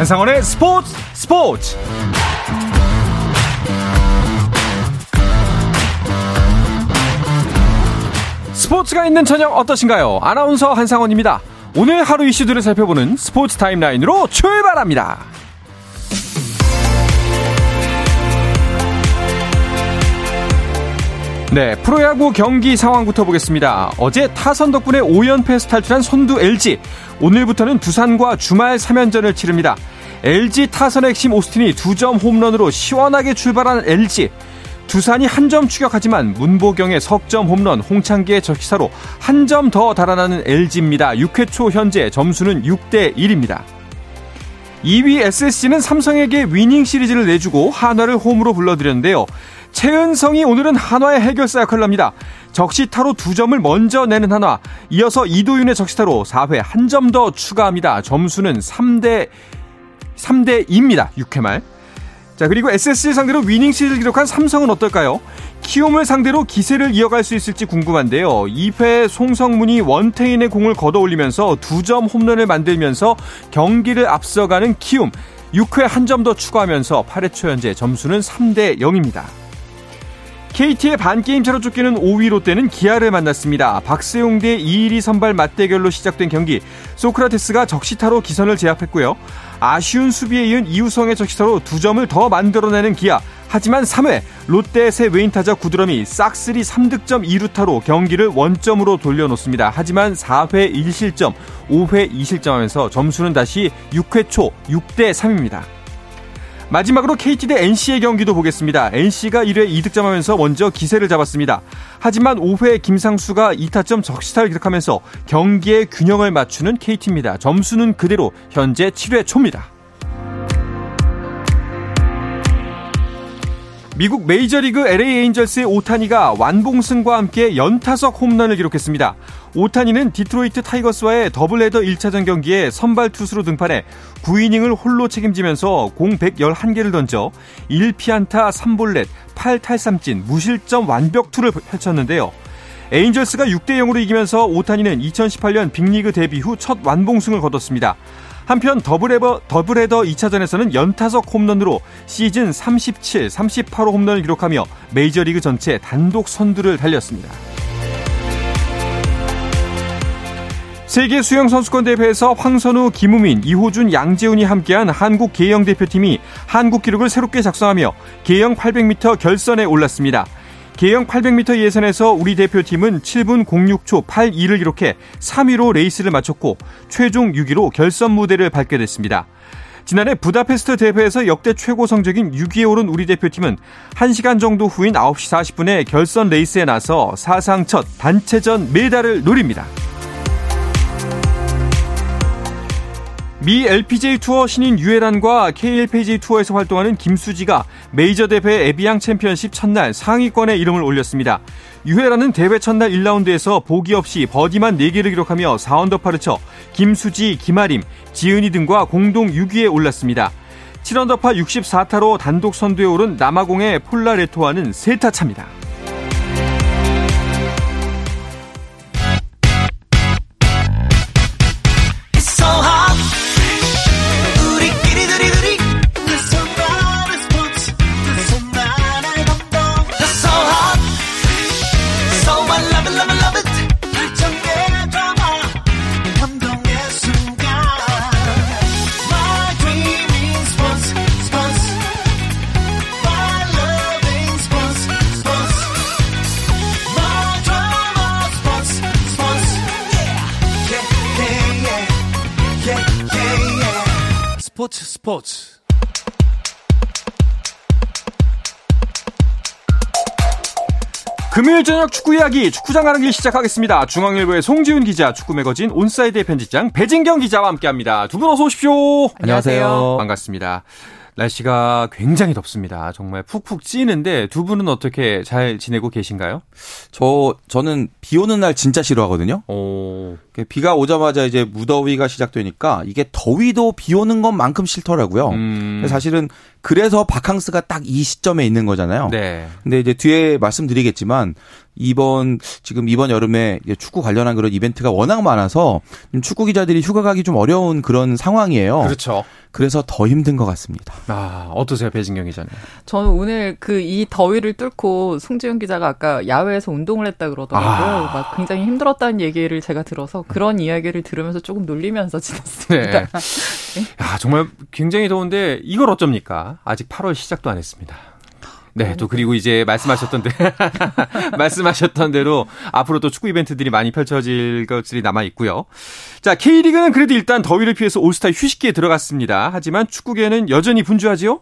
한상원의 스포츠 스포츠 스포츠가 있는 저녁 어떠신가요? 아나운서 한상원입니다. 오늘 하루 이슈들을 살펴보는 스포츠 타임라인으로 출발합니다. 네, 프로야구 경기 상황부터 보겠습니다. 어제 타선 덕분에 5연패에서 탈출한 선두 LG. 오늘부터는 두산과 주말 3연전을 치릅니다. LG 타선의 핵심 오스틴이 두 점 홈런으로 시원하게 출발한 LG. 두산이 한 점 추격하지만 문보경의 석점 홈런, 홍창기의 적시사로 한 점 더 달아나는 LG입니다. 6회 초 현재 점수는 6대 1입니다. 2위 SSG는 삼성에게 위닝 시리즈를 내주고 한화를 홈으로 불러들였는데요. 최은성이 오늘은 한화의 해결사 역할을 합니다. 적시타로 두 점을 먼저 내는 한화. 이어서 이도윤의 적시타로 4회 한 점 더 추가합니다. 점수는 3대 3대 2입니다. 6회 말. 자, 그리고 SSG 상대로 위닝 시리즈를 기록한 삼성은 어떨까요? 키움을 상대로 기세를 이어갈 수 있을지 궁금한데요. 2회 송성문이 원태인의 공을 걷어올리면서 두점 홈런을 만들면서 경기를 앞서가는 키움. 6회 한 점 더 추가하면서 8회 초 현재 점수는 3대 0입니다. KT의 반게임 차로 쫓기는 5위 롯데는 기아를 만났습니다. 박세웅 대 이의리 선발 맞대결로 시작된 경기. 소크라테스가 적시타로 기선을 제압했고요. 아쉬운 수비에 이은 이우성의 적시타로 두 점을 더 만들어내는 기아. 하지만 3회 롯데의 새 외인타자 구드럼이 싹쓸이 3득점 2루타로 경기를 원점으로 돌려놓습니다. 하지만 4회 1실점, 5회 2실점하면서 점수는 다시 6회 초 6대 3입니다. 마지막으로 KT 대 NC의 경기도 보겠습니다. NC가 1회 2득점하면서 먼저 기세를 잡았습니다. 하지만 5회 김상수가 2타점 적시타를 기록하면서 경기의 균형을 맞추는 KT입니다. 점수는 그대로 현재 7회 초입니다. 미국 메이저리그 LA 에인절스의 오타니가 완봉승과 함께 연타석 홈런을 기록했습니다. 오타니는 디트로이트 타이거스와의 더블헤더 1차전 경기에 선발 투수로 등판해 9이닝을 홀로 책임지면서 공 111개를 던져 1피안타 3볼넷 8탈삼진 무실점 완벽 투를 펼쳤는데요. 에인절스가 6대 0으로 이기면서 오타니는 2018년 빅리그 데뷔 후 첫 완봉승을 거뒀습니다. 한편 더블헤더, 더블헤더 2차전에서는 연타석 홈런으로 시즌 37, 38호 홈런을 기록하며 메이저리그 전체 단독 선두를 달렸습니다. 세계 수영 선수권 대회에서 황선우, 김우민, 이호준, 양재훈이 함께한 한국 계영 대표팀이 한국 기록을 새롭게 작성하며 계영 800m 결선에 올랐습니다. 계영 800m 예선에서 우리 대표팀은 7분 06초 82를 기록해 3위로 레이스를 마쳤고 최종 6위로 결선 무대를 밟게 됐습니다. 지난해 부다페스트 대회에서 역대 최고 성적인 6위에 오른 우리 대표팀은 1시간 정도 후인 9시 40분에 결선 레이스에 나서 사상 첫 단체전 메달을 노립니다. 미 LPGA 투어 신인 유에란과 KLPGA 투어에서 활동하는 김수지가 메이저 대회 에비앙 챔피언십 첫날 상위권에 이름을 올렸습니다. 유에란은 대회 첫날 1라운드에서 보기 없이 버디만 4개를 기록하며 4언더파를 쳐 김수지, 김아림, 지은이 등과 공동 6위에 올랐습니다. 7언더파 64타로 단독 선두에 오른 남아공의 폴라레토와는 3타 차입니다. 스포츠 스포츠 금요일 저녁 축구 이야기 축구장 가는 길 시작하겠습니다. 중앙일보의 송지훈 기자, 축구 매거진 온사이드의 편집장 배진경 기자와 함께합니다. 두 분 어서 오십시오. 안녕하세요. 반갑습니다. 날씨가 굉장히 덥습니다. 정말 푹푹 찌는데 두 분은 어떻게 잘 지내고 계신가요? 저 저는 비 오는 날 진짜 싫어하거든요. 오. 비가 오자마자 이제 무더위가 시작되니까 이게 더위도 비 오는 것만큼 싫더라고요. 음. 사실은 그래서 바캉스가 딱 이 시점에 있는 거잖아요. 네. 근데 이제 뒤에 말씀드리겠지만 이번 지금 이번 여름에 축구 관련한 그런 이벤트가 워낙 많아서 축구 기자들이 휴가 가기 좀 어려운 그런 상황이에요. 그렇죠. 그래서 더 힘든 것 같습니다. 아, 어떠세요, 배진경 기자님? 저는 오늘 그 이 더위를 뚫고 송지훈 기자가 아까 야외에서 운동을 했다 그러더라고요. 아. 막 굉장히 힘들었다는 얘기를 제가 들어서 그런 이야기를 들으면서 조금 놀리면서 지냈습니다. 네. 야, 정말 굉장히 더운데 이걸 어쩝니까? 아직 8월 시작도 안 했습니다. 네, 또 그리고 이제 말씀하셨던 대 말씀하셨던 대로 앞으로 또 축구 이벤트들이 많이 펼쳐질 것들이 남아 있고요. 자, K리그는 그래도 일단 더위를 피해서 올스타 휴식기에 들어갔습니다. 하지만 축구계는 여전히 분주하지요?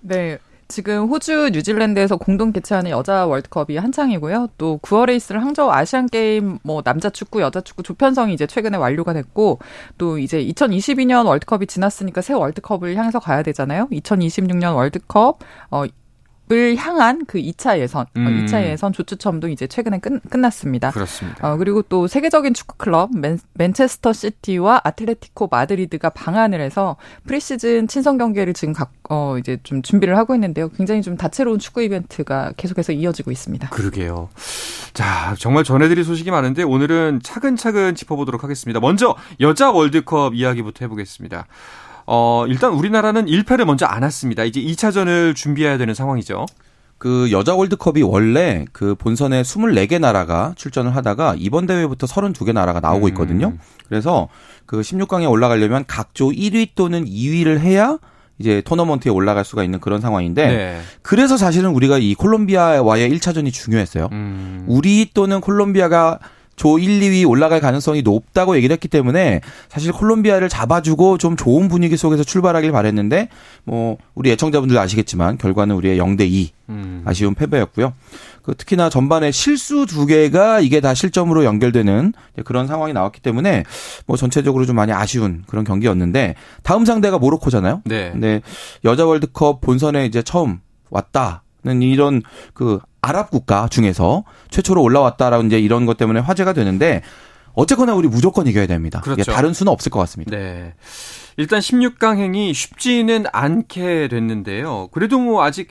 네. 지금 호주, 뉴질랜드에서 공동 개최하는 여자 월드컵이 한창이고요. 또 9월에 있을 항저우 아시안 게임 뭐 남자 축구, 여자 축구 조편성이 이제 최근에 완료가 됐고 또 이제 2022년 월드컵이 지났으니까 새 월드컵을 향해서 가야 되잖아요. 2026년 월드컵 어 을 향한 그 2차 예선, 음. 2차 예선 조추첨도 이제 최근에 끝, 끝났습니다. 그렇습니다. 어, 그리고 또 세계적인 축구 클럽 맨, 맨체스터 시티와 아틀레티코 마드리드가 방한을 해서 프리시즌 친선 경기를 지금 각, 어, 이제 좀 준비를 하고 있는데요. 굉장히 좀 다채로운 축구 이벤트가 계속해서 이어지고 있습니다. 그러게요. 자, 정말 전해드릴 소식이 많은데 오늘은 차근차근 짚어보도록 하겠습니다. 먼저 여자 월드컵 이야기부터 해보겠습니다. 어, 일단 우리나라는 1패를 먼저 안았습니다. 이제 2차전을 준비해야 되는 상황이죠. 그 여자 월드컵이 원래 그 본선에 24개 나라가 출전을 하다가 이번 대회부터 32개 나라가 나오고 있거든요. 그래서 그 16강에 올라가려면 각조 1위 또는 2위를 해야 이제 토너먼트에 올라갈 수가 있는 그런 상황인데 네. 그래서 사실은 우리가 이 콜롬비아와의 1차전이 중요했어요. 음. 우리 또는 콜롬비아가 조 1, 2위 올라갈 가능성이 높다고 얘기를 했기 때문에 사실 콜롬비아를 잡아주고 좀 좋은 분위기 속에서 출발하길 바랬는데 뭐 우리 애청자분들 아시겠지만 결과는 우리의 0대 2 음. 아쉬운 패배였고요. 그 특히나 전반에 실수 두 개가 이게 다 실점으로 연결되는 그런 상황이 나왔기 때문에 뭐 전체적으로 좀 많이 아쉬운 그런 경기였는데 다음 상대가 모로코잖아요. 네. 근데 여자 월드컵 본선에 이제 처음 왔다는 이런 그 아랍 국가 중에서 최초로 올라왔다라는 이제 이런 것 때문에 화제가 되는데 어쨌거나 우리 무조건 이겨야 됩니다. 이게 그렇죠. 다른 수는 없을 것 같습니다. 네. 일단 16강행이 쉽지는 않게 됐는데요. 그래도 뭐 아직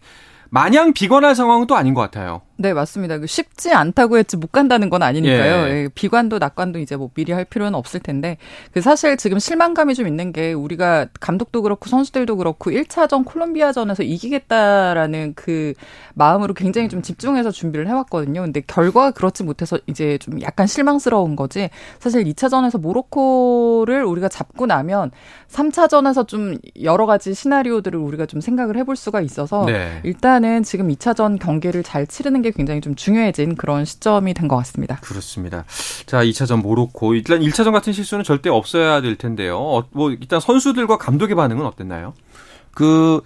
마냥 비관할 상황은 또 아닌 것 같아요. 네, 맞습니다. 그 쉽지 않다고 했지 못 간다는 건 아니니까요. 예. 예, 비관도 낙관도 이제 뭐 미리 할 필요는 없을 텐데. 그 사실 지금 실망감이 좀 있는 게 우리가 감독도 그렇고 선수들도 그렇고 1차전 콜롬비아전에서 이기겠다라는 그 마음으로 굉장히 좀 집중해서 준비를 해왔거든요. 근데 결과가 그렇지 못해서 이제 좀 약간 실망스러운 거지. 사실 2차전에서 모로코를 우리가 잡고 나면 3차전에서 좀 여러 가지 시나리오들을 우리가 좀 생각을 해볼 수가 있어서 네. 일단은 지금 2차전 경기를 잘 치르는 게 굉장히 좀 중요해진 그런 시점이 된 것 같습니다. 그렇습니다. 자, 2차전 모로코. 일단 1차전 같은 실수는 절대 없어야 될 텐데요. 어, 뭐 일단 선수들과 감독의 반응은 어땠나요? 그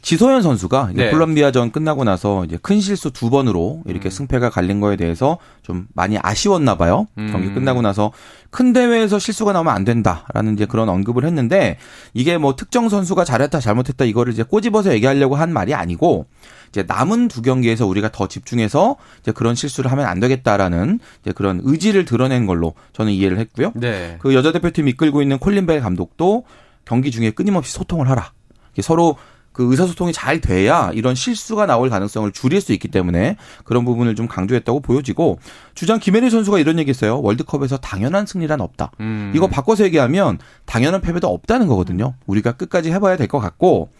지소연 선수가 이제 네. 콜롬비아전 끝나고 나서 이제 큰 실수 두 번으로 이렇게 승패가 갈린 거에 대해서 좀 많이 아쉬웠나 봐요. 음. 경기 끝나고 나서 큰 대회에서 실수가 나오면 안 된다라는 이제 그런 언급을 했는데 이게 뭐 특정 선수가 잘했다 잘못했다 이거를 이제 꼬집어서 얘기하려고 한 말이 아니고 이제 남은 두 경기에서 우리가 더 집중해서 이제 그런 실수를 하면 안 되겠다라는 이제 그런 의지를 드러낸 걸로 저는 이해를 했고요. 네. 그 여자 대표팀 이끌고 있는 콜린 벨 감독도 경기 중에 끊임없이 소통을 하라. 서로 그 의사소통이 잘 돼야 이런 실수가 나올 가능성을 줄일 수 있기 때문에 그런 부분을 좀 강조했다고 보여지고 주장 김혜리 선수가 이런 얘기했어요. 월드컵에서 당연한 승리란 없다. 음. 이거 바꿔서 얘기하면 당연한 패배도 없다는 거거든요. 우리가 끝까지 해봐야 될 것 같고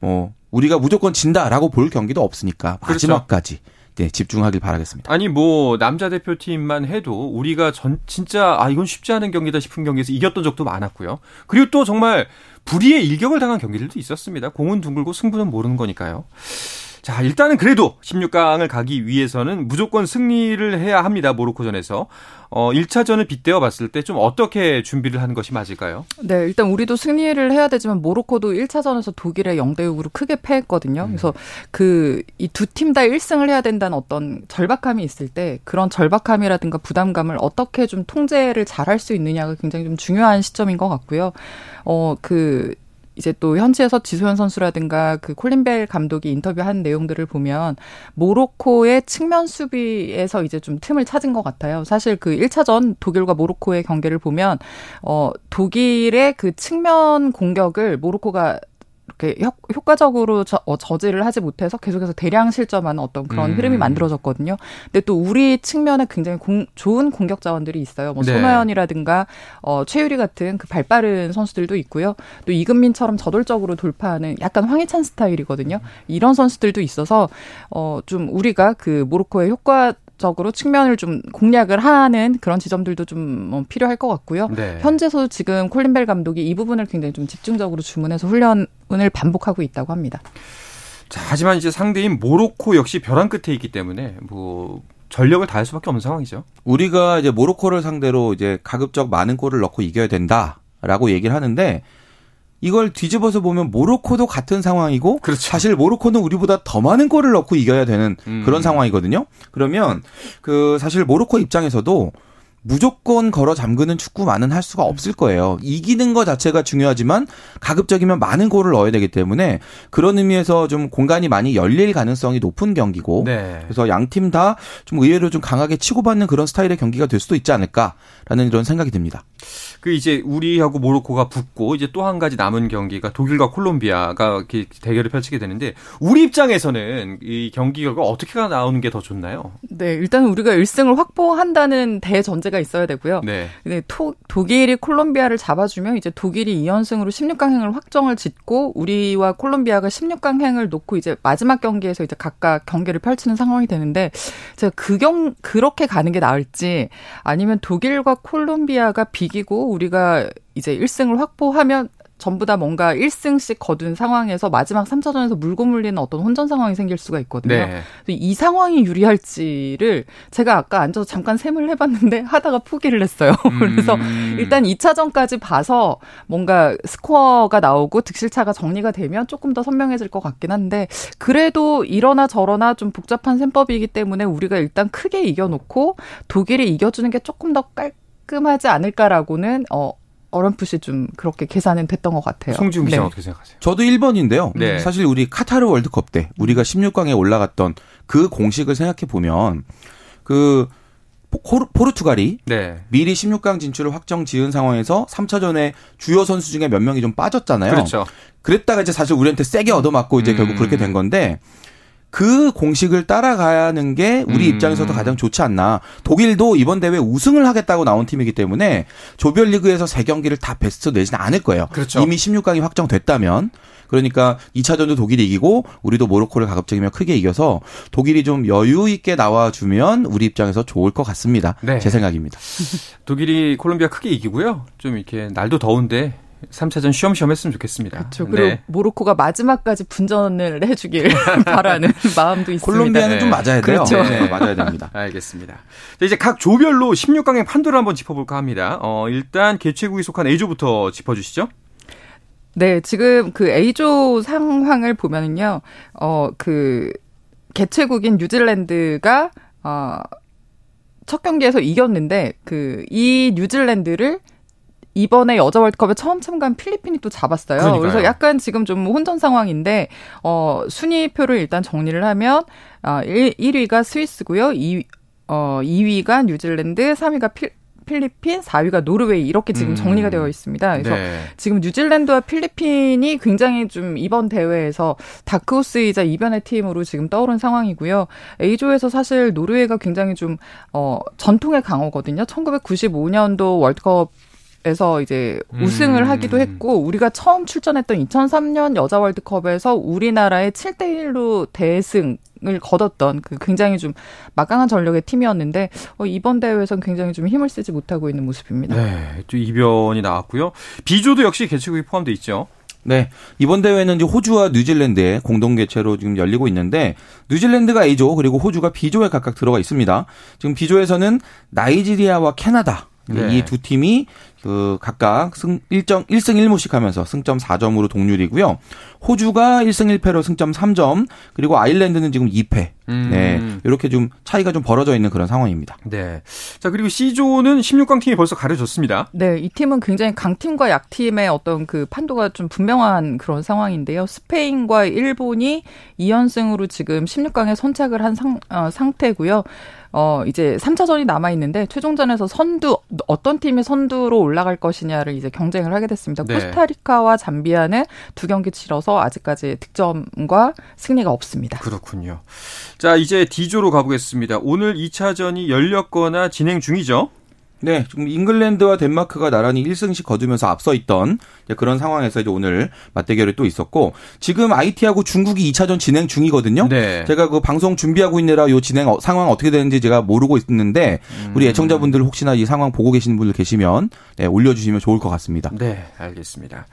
뭐 우리가 무조건 진다라고 볼 경기도 없으니까 그렇죠. 마지막까지 네, 집중하길 바라겠습니다. 아니 뭐 남자 대표팀만 해도 우리가 전 진짜 아 이건 쉽지 않은 경기다 싶은 경기에서 이겼던 적도 많았고요. 그리고 또 정말 불의의 일격을 당한 경기들도 있었습니다. 공은 둥글고 승부는 모르는 거니까요. 자, 일단은 그래도 16강을 가기 위해서는 무조건 승리를 해야 합니다. 모로코전에서. 어, 1차전을 빗대어 봤을 때 좀 어떻게 준비를 하는 것이 맞을까요? 네, 일단 우리도 승리를 해야 되지만 모로코도 1차전에서 독일에 0대 6으로 크게 패했거든요. 그래서 그 이 두 팀 다 1승을 해야 된다는 어떤 절박함이 있을 때 그런 절박함이라든가 부담감을 어떻게 좀 통제를 잘 할 수 있느냐가 굉장히 좀 중요한 시점인 것 같고요. 어, 그 이제 또 현지에서 지소연 선수라든가 그 콜린벨 감독이 인터뷰한 내용들을 보면 모로코의 측면 수비에서 이제 좀 틈을 찾은 것 같아요. 사실 그 1차전 독일과 모로코의 경기를 보면 어 독일의 그 측면 공격을 모로코가 이렇게 효, 효과적으로 저, 어, 저지를 하지 못해서 계속해서 대량 실점하는 어떤 그런 음. 흐름이 만들어졌거든요. 근데 또 우리 측면에 굉장히 공, 좋은 공격 자원들이 있어요. 뭐 네. 손호연이라든가 어, 최유리 같은 그 발빠른 선수들도 있고요. 또 이금민처럼 저돌적으로 돌파하는 약간 황희찬 스타일이거든요. 이런 선수들도 있어서 어, 좀 우리가 그 모로코의 효과 적으로 측면을 좀 공략을 하는 그런 지점들도 좀 어, 필요할 것 같고요. 네. 현재도 지금 콜린벨 감독이 이 부분을 굉장히 좀 집중적으로 주문해서 훈련 을 반복하고 있다고 합니다. 자, 하지만 이제 상대인 모로코 역시 벼랑 끝에 있기 때문에 뭐 전력을 다할 수밖에 없는 상황이죠. 우리가 이제 모로코를 상대로 이제 가급적 많은 골을 넣고 이겨야 된다라고 얘기를 하는데 이걸 뒤집어서 보면 모로코도 같은 상황이고 그렇죠. 사실 모로코는 우리보다 더 많은 골을 넣고 이겨야 되는 음. 그런 상황이거든요. 그러면 그 사실 모로코 입장에서도 무조건 걸어 잠그는 축구만은 할 수가 없을 거예요. 이기는 것 자체가 중요하지만 가급적이면 많은 골을 넣어야 되기 때문에 그런 의미에서 좀 공간이 많이 열릴 가능성이 높은 경기고 네. 그래서 양 팀 다 좀 의외로 좀 강하게 치고받는 그런 스타일의 경기가 될 수도 있지 않을까라는 이런 생각이 듭니다. 그 이제 우리하고 모로코가 붙고 이제 또 한 가지 남은 경기가 독일과 콜롬비아가 대결을 펼치게 되는데 우리 입장에서는 이 경기 결과 어떻게 나오는 게 더 좋나요? 네, 일단 우리가 1승을 확보한다는 대전제 가 있어야 되고요. 네. 근데 토, 독일이 콜롬비아를 잡아주면 이제 독일이 2연승으로 16강행을 확정을 짓고 우리와 콜롬비아가 16강행을 놓고 이제 마지막 경기에서 이제 각각 경기를 펼치는 상황이 되는데 제가 그경 그렇게 가는 게 나을지 아니면 독일과 콜롬비아가 비기고 우리가 이제 1승을 확보하면 전부 다 뭔가 1승씩 거둔 상황에서 마지막 3차전에서 물고 물리는 어떤 혼전 상황이 생길 수가 있거든요. 네. 이 상황이 유리할지를 제가 아까 앉아서 잠깐 셈을 해봤는데 하다가 포기를 했어요. 그래서 음. 일단 2차전까지 봐서 뭔가 스코어가 나오고 득실차가 정리가 되면 조금 더 선명해질 것 같긴 한데 그래도 이러나 저러나 좀 복잡한 셈법이기 때문에 우리가 일단 크게 이겨놓고 독일이 이겨주는 게 조금 더 깔끔하지 않을까라고는 어 어렴풋이 좀 그렇게 계산은 됐던 것 같아요. 송지훈 기자 네. 는 어떻게 생각하세요? 저도 1번인데요. 네. 사실 우리 카타르 월드컵 때 우리가 16강에 올라갔던 그 공식을 생각해 보면 그 포- 포르투갈이 네. 미리 16강 진출을 확정 지은 상황에서 3차전에 주요 선수 중에 몇 명이 좀 빠졌잖아요. 그렇죠. 그랬다가 이제 사실 우리한테 세게 얻어맞고 이제 음. 결국 그렇게 된 건데 그 공식을 따라가는 게 우리 음. 입장에서도 가장 좋지 않나. 독일도 이번 대회 우승을 하겠다고 나온 팀이기 때문에 조별리그에서 세 경기를 다 베스트 내지는 않을 거예요. 그렇죠. 이미 16강이 확정됐다면. 그러니까 2차전도 독일이 이기고 우리도 모로코를 가급적이면 크게 이겨서 독일이 좀 여유 있게 나와주면 우리 입장에서 좋을 것 같습니다. 네. 제 생각입니다. 독일이 콜롬비아 크게 이기고요. 좀 이렇게 날도 더운데 3차전 쉬엄쉬엄 했으면 좋겠습니다. 그렇죠. 그리고 네. 모로코가 마지막까지 분전을 해주길 바라는 마음도 있습니다. 콜롬비아는 네. 좀 맞아야 돼요. 그렇죠. 네, 맞아야 됩니다. 알겠습니다. 자, 이제 각 조별로 16강의 판도를 한번 짚어볼까 합니다. 어, 일단 개최국이 속한 A조부터 짚어주시죠. 네, 지금 그 A조 상황을 보면은요, 어, 그, 개최국인 뉴질랜드가, 어, 첫 경기에서 이겼는데, 그, 이 뉴질랜드를 이번에 여자 월드컵에 처음 참가한 필리핀이 또 잡았어요. 그러니까요. 그래서 약간 지금 좀 혼전 상황인데, 어, 순위표를 일단 정리를 하면, 어, 1, 1위가 스위스고요. 2, 어, 2위가 뉴질랜드, 3위가 필, 필리핀, 4위가 노르웨이 이렇게 지금 음. 정리가 되어 있습니다. 그래서 네. 지금 뉴질랜드와 필리핀이 굉장히 좀 이번 대회에서 다크호스이자 이변의 팀으로 지금 떠오른 상황이고요. A조에서 사실 노르웨이가 굉장히 좀, 어, 전통의 강호거든요. 1995년도 월드컵 에서 이제 우승을 음. 하기도 했고 우리가 처음 출전했던 2003년 여자 월드컵에서 우리나라의 7대 1로 대승 을 거뒀던 그 굉장히 좀 막강한 전력의 팀이었는데 어, 이번 대회에서는 굉장히 좀 힘을 쓰지 못하고 있는 모습입니다. 네, 또 이변이 나왔고요. B조도 역시 개최국이 포함되어 있죠. 네. 이번 대회는 이제 호주와 뉴질랜드의 공동 개최로 지금 열리고 있는데 뉴질랜드가 A조 그리고 호주가 B조에 각각 들어가 있습니다. 지금 B조에서는 나이지리아와 캐나다 네. 이두 팀이 그 각각 승 1점 1승 1무씩 하면서 승점 4점으로 동률이고요. 호주가 1승 1패로 승점 3점, 그리고 아일랜드는 지금 2패. 음. 네. 이렇게 좀 차이가 좀 벌어져 있는 그런 상황입니다. 네. 자, 그리고 C조는 16강 팀이 벌써 가려졌습니다. 네, 이 팀은 굉장히 강팀과 약팀의 어떤 그 판도가 좀 분명한 그런 상황인데요. 스페인과 일본이 2연승으로 지금 16강에 선착을 한 상, 어, 상태고요. 어 이제 3차전이 남아 있는데 최종전에서 선두 어떤 팀이 선두로 올라갈 것이냐를 이제 경쟁을 하게 됐습니다. 네. 코스타리카와 잠비아는 두 경기 치러서 아직까지 득점과 승리가 없습니다. 그렇군요. 자, 이제 D조로 가보겠습니다. 오늘 2차전이 열렸거나 진행 중이죠? 네, 지금 잉글랜드와 덴마크가 나란히 1승씩 거두면서 앞서 있던 이제 그런 상황에서 이제 오늘 맞대결이 또 있었고 지금 IT하고 중국이 2차전 진행 중이거든요. 네. 제가 그 방송 준비하고 있느라 요 진행 어- 상황 어떻게 되는지 제가 모르고 있는데 음. 우리 애청자분들 혹시나 이 상황 보고 계시는 분들 계시면 네, 올려주시면 좋을 것 같습니다. 네, 알겠습니다.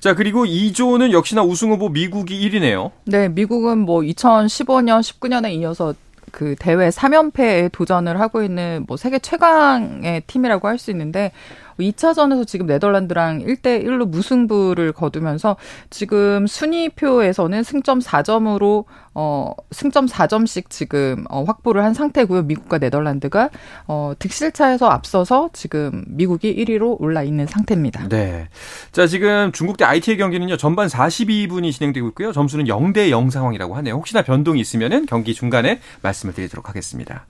자, 그리고 2조는 역시나 우승 후보 미국이 1위네요. 네, 미국은 뭐 2015년, 19년에 이어서 그 대회 3연패에 도전을 하고 있는 뭐 세계 최강의 팀이라고 할 수 있는데 2차전에서 지금 네덜란드랑 1대 1로 무승부를 거두면서 지금 순위표에서는 승점 4점으로 어 승점 4점씩 지금 어 확보를 한 상태고요. 미국과 네덜란드가 어 득실차에서 앞서서 지금 미국이 1위로 올라 있는 상태입니다. 네. 자, 지금 중국 대 IT의 경기는요, 전반 42분이 진행되고 있고요. 점수는 0대 0 상황이라고 하네요. 혹시나 변동이 있으면은 경기 중간에 말씀을 드리도록 하겠습니다.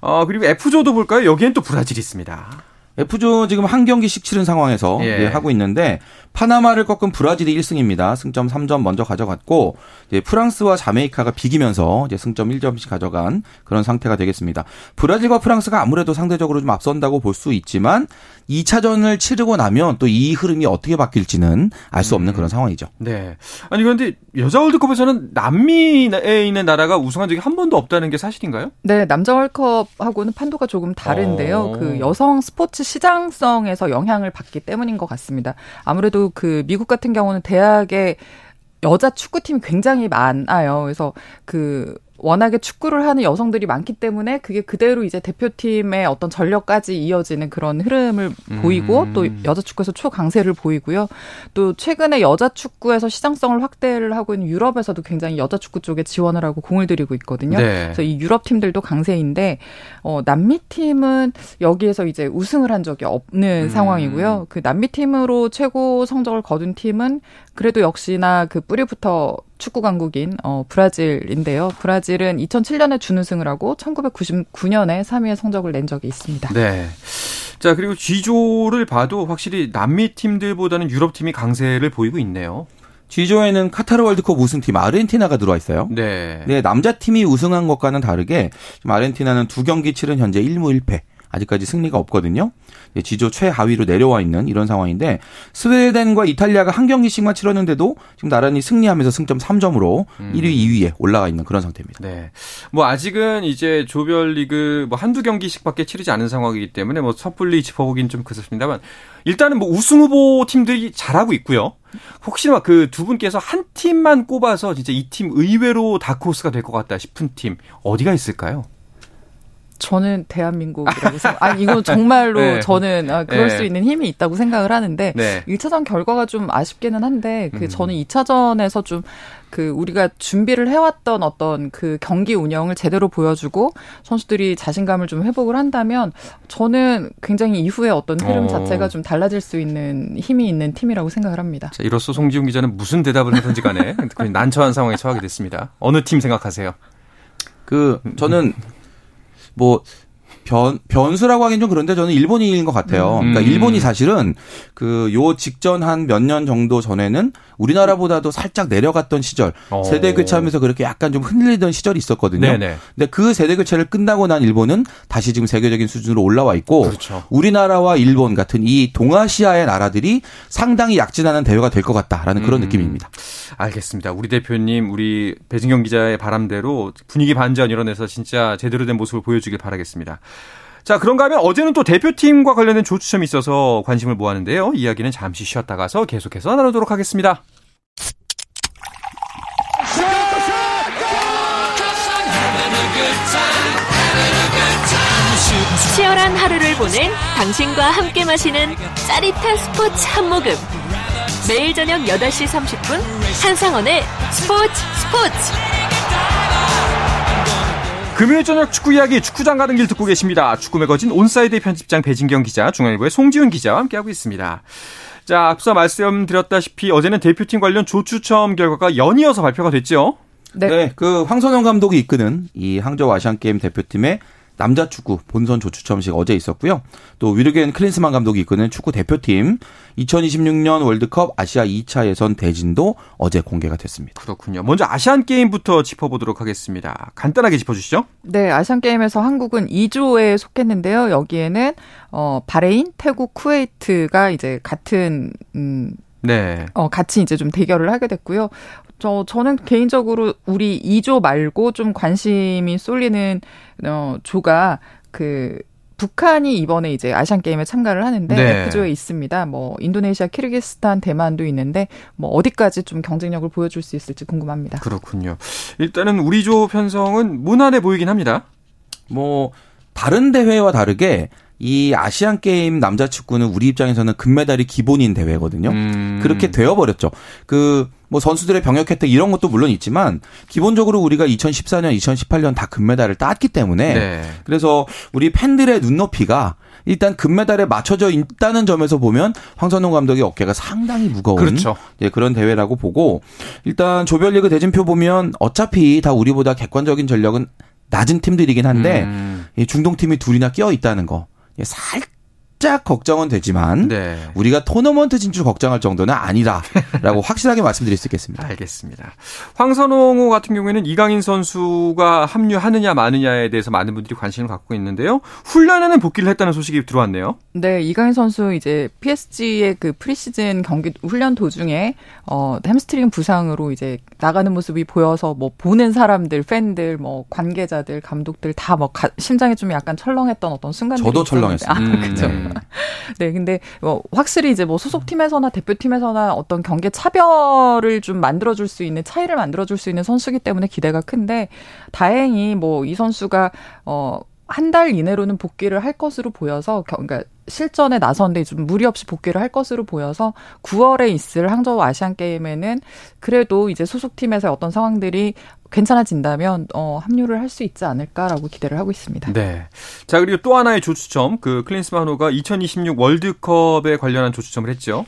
어, 그리고 F조도 볼까요? 여기엔 또 브라질이 있습니다. F조 지금 한 경기씩 치른 상황에서 예. 네, 하고 있는데 파나마를 꺾은 브라질이 1승입니다. 승점 3점 먼저 가져갔고 이제 프랑스와 자메이카가 비기면서 이제 승점 1점씩 가져간 그런 상태가 되겠습니다. 브라질과 프랑스가 아무래도 상대적으로 좀 앞선다고 볼 수 있지만 2차전을 치르고 나면 또 이 흐름이 어떻게 바뀔지는 알 수 없는 그런 상황이죠. 네. 아니, 그런데 여자 월드컵에서는 남미에 있는 나라가 우승한 적이 한 번도 없다는 게 사실인가요? 네, 남자 월컵하고는 판도가 조금 다른데요. 어. 그 여성 스포츠 시장성에서 영향을 받기 때문인 것 같습니다. 아무래도 그 미국 같은 경우는 대학에 여자 축구팀이 굉장히 많아요. 그래서 그 워낙에 축구를 하는 여성들이 많기 때문에 그게 그대로 이제 대표팀의 어떤 전력까지 이어지는 그런 흐름을 음. 보이고 또 여자 축구에서 초강세를 보이고요. 또 최근에 여자 축구에서 시장성을 확대를 하고 있는 유럽에서도 굉장히 여자 축구 쪽에 지원을 하고 공을 들이고 있거든요. 네. 그래서 이 유럽 팀들도 강세인데 어 남미 팀은 여기에서 이제 우승을 한 적이 없는 음. 상황이고요. 그 남미 팀으로 최고 성적을 거둔 팀은 그래도 역시나 그 뿌리부터 축구 강국인 어 브라질인데요. 브라질은 2007년에 준우승을 하고 1999년에 3위의 성적을 낸 적이 있습니다. 네. 자, 그리고 G조를 봐도 확실히 남미 팀들보다는 유럽 팀이 강세를 보이고 있네요. G조에는 카타르 월드컵 우승팀 아르헨티나가 들어와 있어요. 네. 네, 남자 팀이 우승한 것과는 다르게 지금 아르헨티나는 두 경기 치른 현재 1무 1패. 아직까지 승리가 없거든요. 네, 지조 최하위로 내려와 있는 이런 상황인데 스웨덴과 이탈리아가 한 경기씩만 치렀는데도 지금 나란히 승리하면서 승점 3점으로 1위, 2위에 올라가 있는 그런 상태입니다. 네. 뭐 아직은 이제 조별리그 뭐 한두 경기씩밖에 치르지 않은 상황이기 때문에 뭐 섣불리 짚어보긴 좀 그렇습니다만 일단은 뭐 우승 후보 팀들이 잘하고 있고요. 혹시나 그 두 분께서 한 팀만 꼽아서 진짜 이 팀 의외로 다크호스가 될 것 같다 싶은 팀 어디가 있을까요? 저는 대한민국이라고 생각. 아니 이건 정말로 네. 저는 아, 그럴 네. 수 있는 힘이 있다고 생각을 하는데 네. 1차전 결과가 좀 아쉽기는 한데 그 음. 저는 2차전에서 좀 그 우리가 준비를 해왔던 어떤 그 경기 운영을 제대로 보여주고 선수들이 자신감을 좀 회복을 한다면 저는 굉장히 이후에 어떤 흐름 어. 자체가 좀 달라질 수 있는 힘이 있는 팀이라고 생각을 합니다. 자, 이로써 송지훈 기자는 무슨 대답을 하든지 간에 난처한 상황에 처하게 됐습니다. 어느 팀 생각하세요? 그 저는 뭐 변, 변수라고 하긴 좀 그런데 저는 일본인 것 같아요. 음. 그러니까 일본이 사실은 그 요 직전 한 몇 년 정도 전에는 우리나라보다도 살짝 내려갔던 시절 어. 세대 교체하면서 그렇게 약간 좀 흔들리던 시절이 있었거든요. 네네. 근데 그 세대 교체를 끝나고 난 일본은 다시 지금 세계적인 수준으로 올라와 있고 그렇죠. 우리나라와 일본 같은 이 동아시아의 나라들이 상당히 약진하는 대회가 될 것 같다라는 그런 음. 느낌입니다. 알겠습니다. 우리 대표님, 우리 배진경 기자의 바람대로 분위기 반전 이뤄내서 진짜 제대로 된 모습을 보여주길 바라겠습니다. 자, 그런가 하면 어제는 또 대표팀과 관련된 조추첨이 있어서 관심을 모았는데요. 이야기는 잠시 쉬었다 가서 계속해서 나누도록 하겠습니다. 치열한 하루를 보낸 당신과 함께 마시는 짜릿한 스포츠 한 모금. 매일 저녁 8시 30분 한상원의 스포츠 스포츠. 금요일 저녁 축구 이야기 축구장 가는 길 듣고 계십니다. 축구 매거진 온사이드 편집장 배진경 기자, 중앙일보의 송지훈 기자와 함께하고 있습니다. 자, 앞서 말씀드렸다시피 어제는 대표팀 관련 조추첨 결과가 연이어서 발표가 됐죠. 네. 네, 그 황선홍 감독이 이끄는 이 항저우 아시안 게임 대표팀의 남자 축구 본선 조추첨식 어제 있었고요. 또 위르겐 클린스만 감독이 이끄는 축구 대표팀 2026년 월드컵 아시아 2차 예선 대진도 어제 공개가 됐습니다. 그렇군요. 먼저 아시안 게임부터 짚어보도록 하겠습니다. 간단하게 짚어주시죠. 네, 아시안 게임에서 한국은 E조에 속했는데요. 여기에는 어 바레인, 태국, 쿠웨이트가 이제 같은 음 네. 어, 같이 이제 좀 대결을 하게 됐고요. 저, 저는 개인적으로 우리 2조 말고 좀 관심이 쏠리는, 어, 조가 그, 북한이 이번에 이제 아시안 게임에 참가를 하는데 네. 그 조에 있습니다. 뭐 인도네시아, 키르기스탄, 대만도 있는데 뭐 어디까지 좀 경쟁력을 보여줄 수 있을지 궁금합니다. 그렇군요. 일단은 우리 조 편성은 무난해 보이긴 합니다. 뭐 다른 대회와 다르게 이 아시안 게임 남자 축구는 우리 입장에서는 금메달이 기본인 대회거든요. 음. 그렇게 되어 버렸죠. 그, 뭐 선수들의 병역 혜택 이런 것도 물론 있지만, 기본적으로 우리가 2014년, 2018년 다 금메달을 땄기 때문에, 네. 그래서 우리 팬들의 눈높이가 일단 금메달에 맞춰져 있다는 점에서 보면 황선홍 감독의 어깨가 상당히 무거운 그렇죠. 예, 그런 대회라고 보고 일단 조별리그 대진표 보면 어차피 다 우리보다 객관적인 전력은 낮은 팀들이긴 한데 음. 이 중동 팀이 둘이나 끼어 있다는 거 예, 살짝 걱정은 되지만 네. 우리가 토너먼트 진출 걱정할 정도는 아니다라고 확실하게 말씀드릴 수 있겠습니다. 알겠습니다. 황선홍호 같은 경우에는 이강인 선수가 합류하느냐 마느냐에 대해서 많은 분들이 관심을 갖고 있는데요. 훈련에는 복귀를 했다는 소식이 들어왔네요. 네, 이강인 선수 이제 PSG의 그 프리시즌 경기 훈련 도중에 어 햄스트링 부상으로 이제 나가는 모습이 보여서 뭐 보는 사람들, 팬들, 뭐 관계자들, 감독들 다 뭐 심장이 좀 약간 철렁했던 어떤 순간들이 저도 있었는데. 철렁했어요. 아, 음, 그죠. 네. 네, 근데 뭐 확실히 이제 뭐 소속팀에서나 대표팀에서나 어떤 경계 차별을 좀 만들어줄 수 있는 차이를 만들어줄 수 있는 선수기 때문에 기대가 큰데 다행히 뭐 이 선수가 어. 한 달 이내로는 복귀를 할 것으로 보여서 겨- 그러니까 실전에 나섰는데 좀 무리 없이 복귀를 할 것으로 보여서 9월에 있을 항저우 아시안 게임에는 그래도 이제 소속팀에서 어떤 상황들이 괜찮아진다면 어 합류를 할 수 있지 않을까라고 기대를 하고 있습니다. 네. 자, 그리고 또 하나의 조추첨. 그 클린스만호가 2026 월드컵에 관련한 조추첨을 했죠.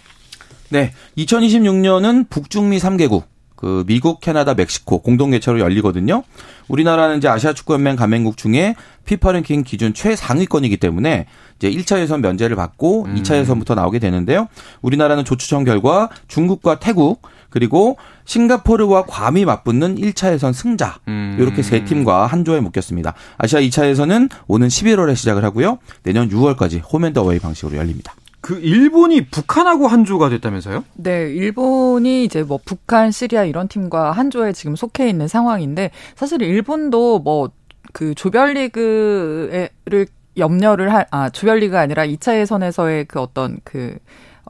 네, 2026년은 북중미 3개국 그 미국, 캐나다, 멕시코 공동 개최로 열리거든요. 우리나라는 이제 아시아 축구 연맹 가맹국 중에 피파 랭킹 기준 최상위권이기 때문에 이제 1차 예선 면제를 받고 음. 2차 예선부터 나오게 되는데요. 우리나라는 조추첨 결과 중국과 태국 그리고 싱가포르와 괌이 맞붙는 1차 예선 승자 음. 이렇게 세 팀과 한 조에 묶였습니다. 아시아 2차 예선은 오는 11월에 시작을 하고요. 내년 6월까지 홈앤더웨이 방식으로 열립니다. 그 일본이 북한하고 한조가 됐다면서요? 네, 일본이 이제 뭐 북한, 시리아 이런 팀과 한 조에 지금 속해 있는 상황인데 사실 일본도 뭐 그 조별리그를 염려를 할, 아, 조별리그가 아니라 2차 예선에서의 그 어떤 그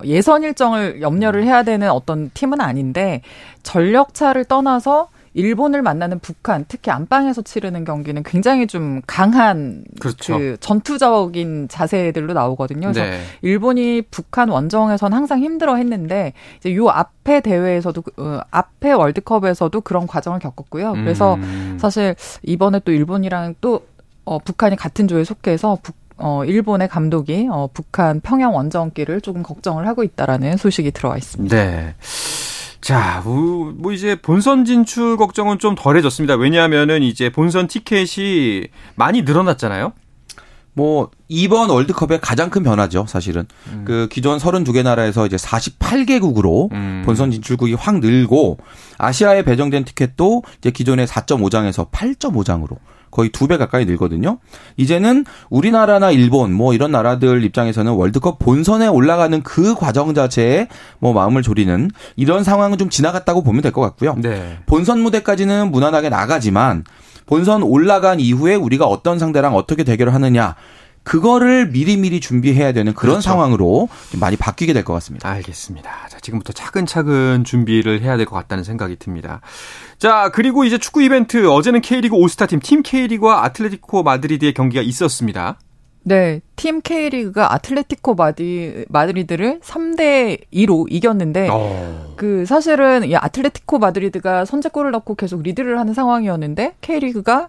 예선 일정을 염려를 해야 되는 어떤 팀은 아닌데 전력차를 떠나서 일본을 만나는 북한, 특히 안방에서 치르는 경기는 굉장히 좀 강한 그렇죠. 그 전투적인 자세들로 나오거든요. 그래서 네. 일본이 북한 원정에선 항상 힘들어 했는데 이제 요 앞에 대회에서도 그, 어, 앞에 월드컵에서도 그런 과정을 겪었고요. 그래서 음. 사실 이번에 또 일본이랑 또 어, 북한이 같은 조에 속해서 북 어, 일본의 감독이 어, 북한 평양 원정길을 조금 걱정을 하고 있다라는 소식이 들어와 있습니다. 네. 자, 뭐, 뭐 이제 본선 진출 걱정은 좀 덜해졌습니다. 왜냐하면은 이제 본선 티켓이 많이 늘어났잖아요. 뭐 이번 월드컵의 가장 큰 변화죠, 사실은. 그 기존 32개 나라에서 이제 48개국으로 음. 본선 진출국이 확 늘고 아시아에 배정된 티켓도 이제 기존의 4.5장에서 8.5장으로 거의 두 배 가까이 늘거든요. 이제는 우리나라나 일본 뭐 이런 나라들 입장에서는 월드컵 본선에 올라가는 그 과정 자체에 뭐 마음을 졸이는 이런 상황은 좀 지나갔다고 보면 될 것 같고요. 네. 본선 무대까지는 무난하게 나가지만 본선 올라간 이후에 우리가 어떤 상대랑 어떻게 대결을 하느냐 그거를 미리미리 준비해야 되는 그런 그렇죠. 상황으로 좀 많이 바뀌게 될 것 같습니다. 알겠습니다. 자, 지금부터 차근차근 준비를 해야 될 것 같다는 생각이 듭니다. 자, 그리고 이제 축구 이벤트 어제는 K리그 올스타팀 팀 K리그와 아틀레티코 마드리드의 경기가 있었습니다. 네, 팀 K리그가 아틀레티코 마디, 마드리드를 3대 2로 이겼는데 어. 그 사실은 이 아틀레티코 마드리드가 선제골을 넣고 계속 리드를 하는 상황이었는데 K리그가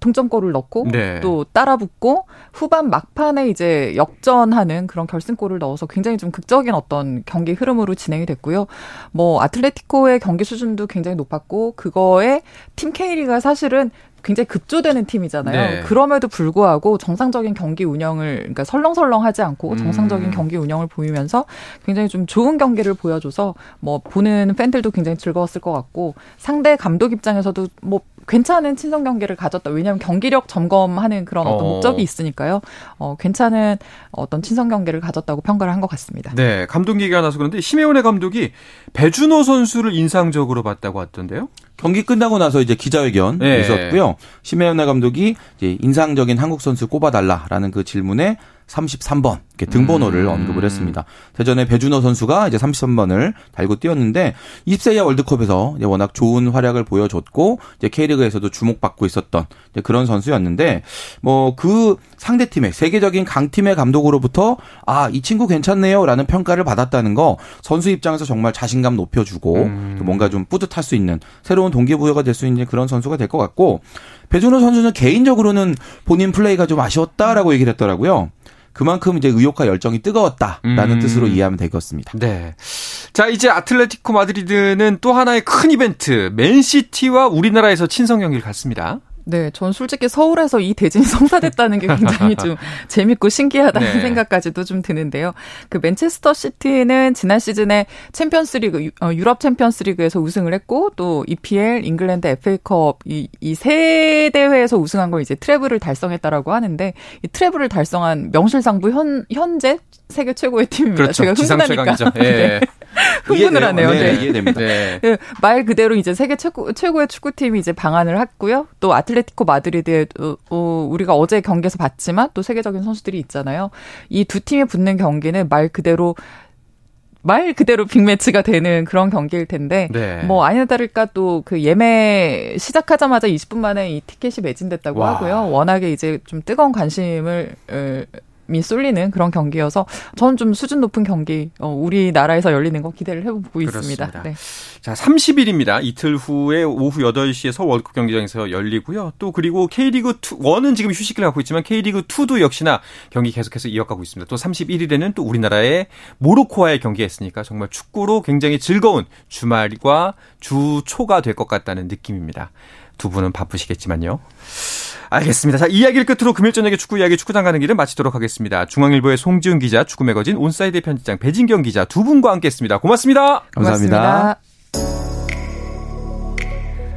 동점골을 넣고 네. 또 따라붙고 후반 막판에 이제 역전하는 그런 결승골을 넣어서 굉장히 좀 극적인 어떤 경기 흐름으로 진행이 됐고요. 뭐 아틀레티코의 경기 수준도 굉장히 높았고 그거에 팀 K리가 사실은 굉장히 급조되는 팀이잖아요. 네. 그럼에도 불구하고 정상적인 경기 운영을 그러니까 설렁설렁하지 않고 정상적인 음. 경기 운영을 보이면서 굉장히 좀 좋은 경기를 보여줘서 뭐 보는 팬들도 굉장히 즐거웠을 것 같고 상대 감독 입장에서도 뭐 괜찮은 친선 경기를 가졌다. 왜냐하면 경기력 점검하는 그런 어떤 어. 목적이 있으니까요. 어, 괜찮은 어떤 친선 경기를 가졌다고 평가를 한 것 같습니다. 네, 감독 얘기가 나서 그런데 심혜원의 감독이 배준호 선수를 인상적으로 봤다고 하던데요. 경기 끝나고 나서 이제 기자회견 네. 있었고요. 심혜연의 감독이 이제 인상적인 한국 선수 꼽아달라라는 그 질문에 33번 이렇게 등번호를 음. 언급을 했습니다. 대전에 배준호 선수가 이제 33번을 달고 뛰었는데 20세 이하 월드컵에서 워낙 좋은 활약을 보여줬고 이제 K리그에서도 주목받고 있었던 그런 선수였는데 뭐 그 상대 팀의 세계적인 강팀의 감독으로부터 아 이 친구 괜찮네요라는 평가를 받았다는 거 선수 입장에서 정말 자신감 높여주고 음. 또 뭔가 좀 뿌듯할 수 있는 새로운 동기부여가 될 수 있는 그런 선수가 될 것 같고 배준호 선수는 개인적으로는 본인 플레이가 좀 아쉬웠다라고 얘기를 했더라고요. 그만큼 이제 의욕과 열정이 뜨거웠다라는 음. 뜻으로 이해하면 되겠습니다. 네. 자, 이제 아틀레티코 마드리드는 또 하나의 큰 이벤트, 맨시티와 우리나라에서 친선 경기를 갖습니다. 네, 전 솔직히 서울에서 이 대진이 성사됐다는 게 굉장히 좀 재밌고 신기하다는 네. 생각까지도 좀 드는데요. 그 맨체스터 시티는 지난 시즌에 챔피언스리그 유- 어, 유럽 챔피언스리그에서 우승을 했고 또 EPL, 잉글랜드 FA컵 이 세 대회에서 우승한 걸 이제 트레블을 달성했다라고 하는데 이 트레블을 달성한 명실상부 현 현재 세계 최고의 팀입니다. 그렇죠. 제가 흥분하니까 최강이죠. 예. 흥분을 하네요. 네, 네. 이해됩니다. 네. 네, 말 그대로 이제 세계 최고, 최고의 축구팀이 이제 방한을 했고요. 또 아틀레티코 마드리드에 어, 어, 우리가 어제 경기에서 봤지만 또 세계적인 선수들이 있잖아요. 이 두 팀이 붙는 경기는 말 그대로 말 그대로 빅매치가 되는 그런 경기일 텐데 네. 뭐 아니나 다를까 또 그 예매 시작하자마자 20분 만에 이 티켓이 매진됐다고 와. 하고요. 워낙에 이제 좀 뜨거운 관심을 어, 미 쏠리는 그런 경기여서 저는 좀 수준 높은 경기 어, 우리나라에서 열리는 거 기대를 해보고 있습니다. 그렇습니다. 네. 자, 30일입니다. 이틀 후에 오후 8시에 서울 월드컵 경기장에서 열리고요. 또 그리고 K리그 2, 1은 지금 휴식기를 갖고 있지만 K리그 2도 역시나 경기 계속해서 이어가고 있습니다. 또 31일에는 또 우리나라의 모로코와의 경기가 있으니까 정말 축구로 굉장히 즐거운 주말과 주 초가 될 것 같다는 느낌입니다. 두 분은 바쁘시겠지만요. 알겠습니다. 자, 이야기를 끝으로 금요일 저녁에 축구 이야기 축구장 가는 길을 마치도록 하겠습니다. 중앙일보의 송지훈 기자, 축구 매거진 온사이드 편집장 배진경 기자 두 분과 함께 했습니다. 고맙습니다. 감사합니다.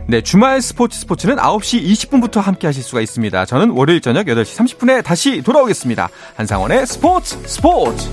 네, 주말 스포츠 스포츠는 9시 20분부터 함께 하실 수가 있습니다. 저는 월요일 저녁 8시 30분에 다시 돌아오겠습니다. 한상원의 스포츠 스포츠!